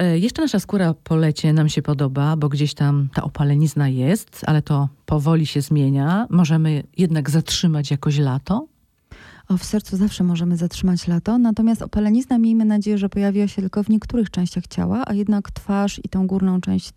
E, jeszcze nasza skóra po lecie nam się podoba, bo gdzieś tam ta opalenizna jest, ale to powoli się zmienia. Możemy jednak zatrzymać jakoś lato? O, w sercu zawsze możemy zatrzymać lato, natomiast opalenizna miejmy nadzieję, że pojawiła się tylko w niektórych częściach ciała, a jednak twarz i tą górną część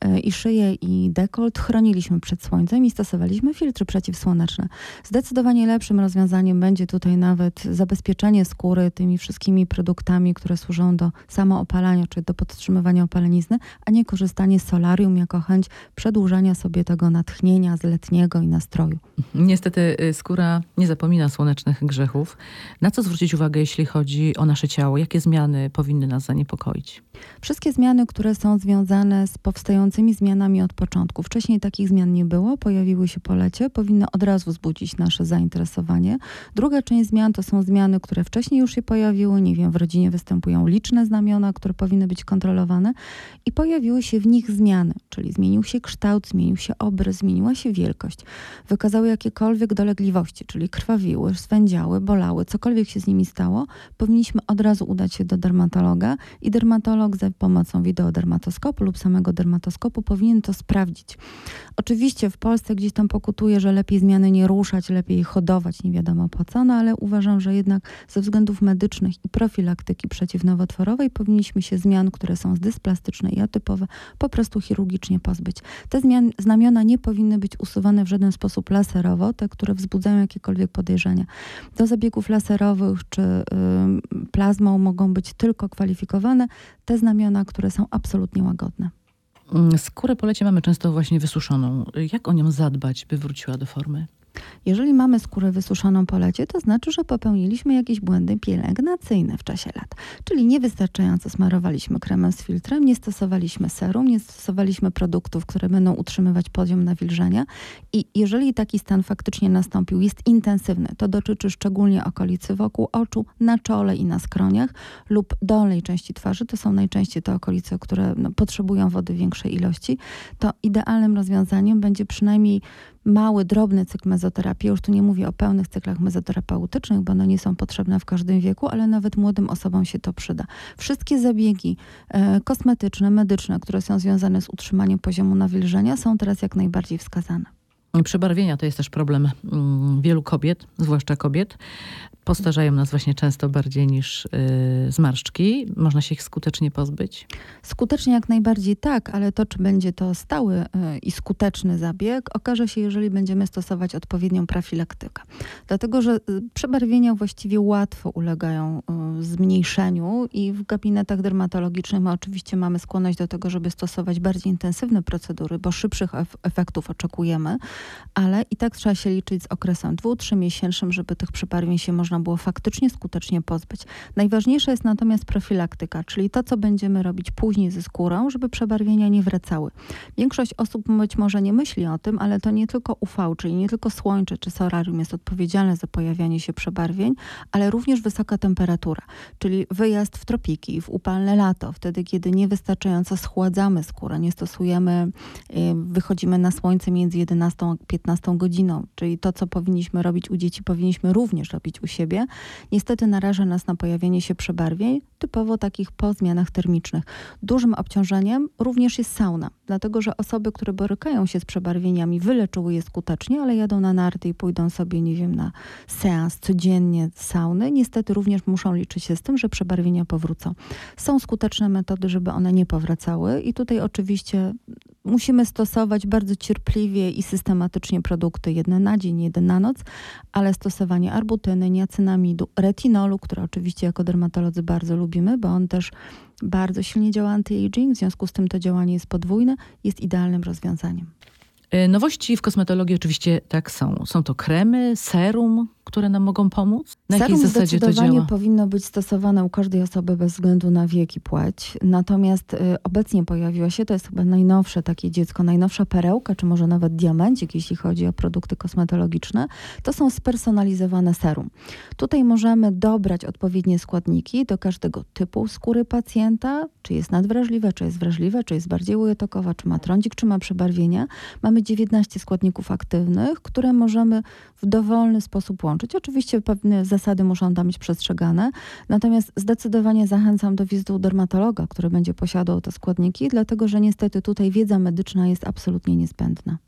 E, i szyję i dekolt chroniliśmy przed słońcem i stosowaliśmy filtry przeciwsłoneczne. Zdecydowanie lepszym rozwiązaniem będzie tutaj nawet zabezpieczenie skóry tymi wszystkimi produktami, które służą do samoopalania, czy do podtrzymywania opalenizny, a nie korzystanie z solarium jako chęć przedłużania sobie tego natchnienia z letniego i nastroju. Niestety y, skóra nie zapomina grzechów. Na co zwrócić uwagę, jeśli chodzi o nasze ciało? Jakie zmiany powinny nas zaniepokoić? Wszystkie zmiany, które są związane z powstającymi zmianami od początku. Wcześniej takich zmian nie było, pojawiły się po lecie, powinny od razu wzbudzić nasze zainteresowanie. Druga część zmian to są zmiany, które wcześniej już się pojawiły, nie wiem, w rodzinie występują liczne znamiona, które powinny być kontrolowane i pojawiły się w nich zmiany, czyli zmienił się kształt, zmienił się obrys, zmieniła się wielkość. Wykazały jakiekolwiek dolegliwości, czyli krwawiły, swędziały, bolały, cokolwiek się z nimi stało, powinniśmy od razu udać się do dermatologa i dermatolog za pomocą wideodermatoskopu lub samego dermatoskopu powinien to sprawdzić. Oczywiście w Polsce gdzieś tam pokutuje, że lepiej zmiany nie ruszać, lepiej hodować, nie wiadomo po co, no ale uważam, że jednak ze względów medycznych i profilaktyki przeciwnowotworowej powinniśmy się zmian, które są dysplastyczne i atypowe, po prostu chirurgicznie pozbyć. Te zmian, znamiona nie powinny być usuwane w żaden sposób laserowo, te, które wzbudzają jakiekolwiek podejrzenia. Do zabiegów laserowych czy plazmą mogą być tylko kwalifikowane te znamiona, które są absolutnie łagodne. Mm, skórę po lecie mamy często właśnie wysuszoną. Jak o nią zadbać, by wróciła do formy? Jeżeli mamy skórę wysuszoną po lecie, to znaczy, że popełniliśmy jakieś błędy pielęgnacyjne w czasie lat. Czyli niewystarczająco smarowaliśmy kremem z filtrem, nie stosowaliśmy serum, nie stosowaliśmy produktów, które będą utrzymywać poziom nawilżenia. I jeżeli taki stan faktycznie nastąpił, jest intensywny, to dotyczy szczególnie okolicy wokół oczu, na czole i na skroniach lub dolnej części twarzy. To są najczęściej te okolice, które no, potrzebują wody w większej ilości. To idealnym rozwiązaniem będzie przynajmniej mały, drobny cykl mezoterapii. Już tu nie mówię o pełnych cyklach mezoterapeutycznych, bo one nie są potrzebne w każdym wieku, ale nawet młodym osobom się to przyda. Wszystkie zabiegi e, kosmetyczne, medyczne, które są związane z utrzymaniem poziomu nawilżenia są teraz jak najbardziej wskazane. Przebarwienia to jest też problem mm, wielu kobiet, zwłaszcza kobiet. Postarzają nas właśnie często bardziej niż yy, zmarszczki. Można się ich skutecznie pozbyć? Skutecznie jak najbardziej tak, ale to, czy będzie to stały yy, i skuteczny zabieg, okaże się, jeżeli będziemy stosować odpowiednią profilaktykę. Dlatego, że yy, przebarwienia właściwie łatwo ulegają y, zmniejszeniu i w gabinetach dermatologicznych my oczywiście mamy skłonność do tego, żeby stosować bardziej intensywne procedury, bo szybszych efektów oczekujemy ale i tak trzeba się liczyć z okresem dwu, miesięcznym, żeby tych przebarwień się można było faktycznie skutecznie pozbyć. Najważniejsza jest natomiast profilaktyka, czyli to, co będziemy robić później ze skórą, żeby przebarwienia nie wracały. Większość osób być może nie myśli o tym, ale to nie tylko UV, czyli nie tylko słońce czy solarium jest odpowiedzialne za pojawianie się przebarwień, ale również wysoka temperatura, czyli wyjazd w tropiki, w upalne lato, wtedy kiedy niewystarczająco schładzamy skórę, nie stosujemy, y, wychodzimy na słońce między 11 15 godziną, czyli to, co powinniśmy robić u dzieci, powinniśmy również robić u siebie, niestety naraża nas na pojawienie się przebarwień, typowo takich po zmianach termicznych. Dużym obciążeniem również jest sauna, dlatego że osoby, które borykają się z przebarwieniami, wyleczyły je skutecznie, ale jadą na narty i pójdą sobie, nie wiem, na seans codziennie sauny, niestety również muszą liczyć się z tym, że przebarwienia powrócą. Są skuteczne metody, żeby one nie powracały i tutaj oczywiście musimy stosować bardzo cierpliwie i systematycznie produkty jedne na dzień, jeden na noc, ale stosowanie arbutyny, niacynamidu, retinolu, które oczywiście jako dermatolodzy bardzo lubimy, bo on też bardzo silnie działa anti-aging, w związku z tym to działanie jest podwójne, jest idealnym rozwiązaniem. Y, nowości w kosmetologii oczywiście tak są. Są to kremy, serum, które nam mogą pomóc? Na jakiej Serum zasadzie to działa? powinno być stosowane u każdej osoby bez względu na wiek i płeć. Natomiast y, obecnie pojawiło się, to jest chyba najnowsze takie dziecko, najnowsza perełka, czy może nawet diamencik, jeśli chodzi o produkty kosmetologiczne. To są spersonalizowane serum. Tutaj możemy dobrać odpowiednie składniki do każdego typu skóry pacjenta, czy jest nadwrażliwe, czy jest wrażliwe, czy jest bardziej ujetokowa, czy ma trądzik, czy ma przebarwienia. Mamy 19 składników aktywnych, które możemy w dowolny sposób łączyć włączyć. Oczywiście pewne zasady muszą tam być przestrzegane, natomiast zdecydowanie zachęcam do wizyty u dermatologa, który będzie posiadał te składniki, dlatego że niestety tutaj wiedza medyczna jest absolutnie niezbędna.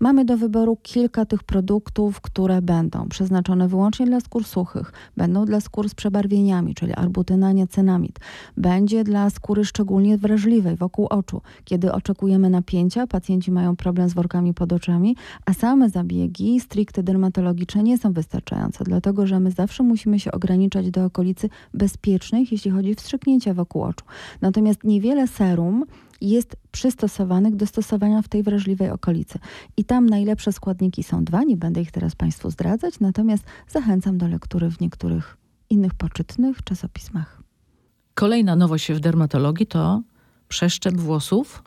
Mamy do wyboru kilka tych produktów, które będą przeznaczone wyłącznie dla skór suchych, będą dla skór z przebarwieniami, czyli arbutyna, niacenamid. Będzie dla skóry szczególnie wrażliwej wokół oczu. Kiedy oczekujemy napięcia, pacjenci mają problem z workami pod oczami, a same zabiegi stricte dermatologiczne nie są wystarczające, dlatego że my zawsze musimy się ograniczać do okolicy bezpiecznych, jeśli chodzi o wstrzyknięcia wokół oczu. Natomiast niewiele serum jest przystosowanych do stosowania w tej wrażliwej okolicy. I tam najlepsze składniki są dwa, nie będę ich teraz Państwu zdradzać, natomiast zachęcam do lektury w niektórych innych poczytnych czasopismach. Kolejna nowość w dermatologii to przeszczep włosów.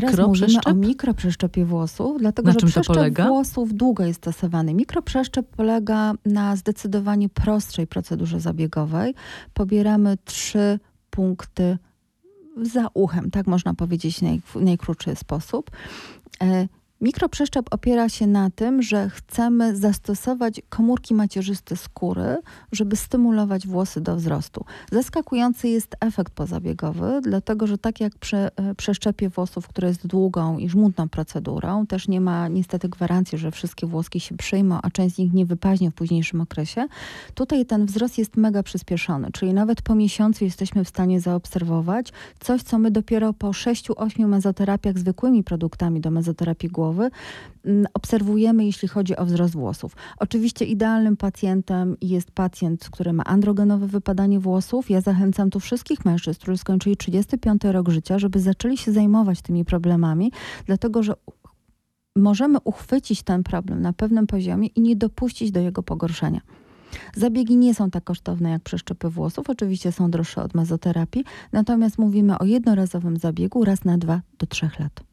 Teraz mówimy o mikroprzeszczepie włosów, dlatego na że przeszczep włosów długo jest stosowany. Mikroprzeszczep polega na zdecydowanie prostszej procedurze zabiegowej. Pobieramy trzy punkty za uchem, tak można powiedzieć w najkrótszy sposób. Mikroprzeszczep opiera się na tym, że chcemy zastosować komórki macierzyste skóry, żeby stymulować włosy do wzrostu. Zaskakujący jest efekt pozabiegowy, dlatego że tak jak przy e, przeszczepie włosów, które jest długą i żmudną procedurą, też nie ma niestety gwarancji, że wszystkie włoski się przyjmą, a część z nich nie wypaźnie w późniejszym okresie. Tutaj ten wzrost jest mega przyspieszony, czyli nawet po miesiącu jesteśmy w stanie zaobserwować coś, co my dopiero po 6-8 mezoterapiach zwykłymi produktami do mezoterapii głowy głowy mm, obserwujemy, jeśli chodzi o wzrost włosów. Oczywiście idealnym pacjentem jest pacjent, który ma androgenowe wypadanie włosów. Ja zachęcam tu wszystkich mężczyzn, którzy skończyli 35 rok życia, żeby zaczęli się zajmować tymi problemami, dlatego że możemy uchwycić ten problem na pewnym poziomie i nie dopuścić do jego pogorszenia. Zabiegi nie są tak kosztowne jak przeszczepy włosów, oczywiście są droższe od mezoterapii, natomiast mówimy o jednorazowym zabiegu raz na dwa do trzech lat.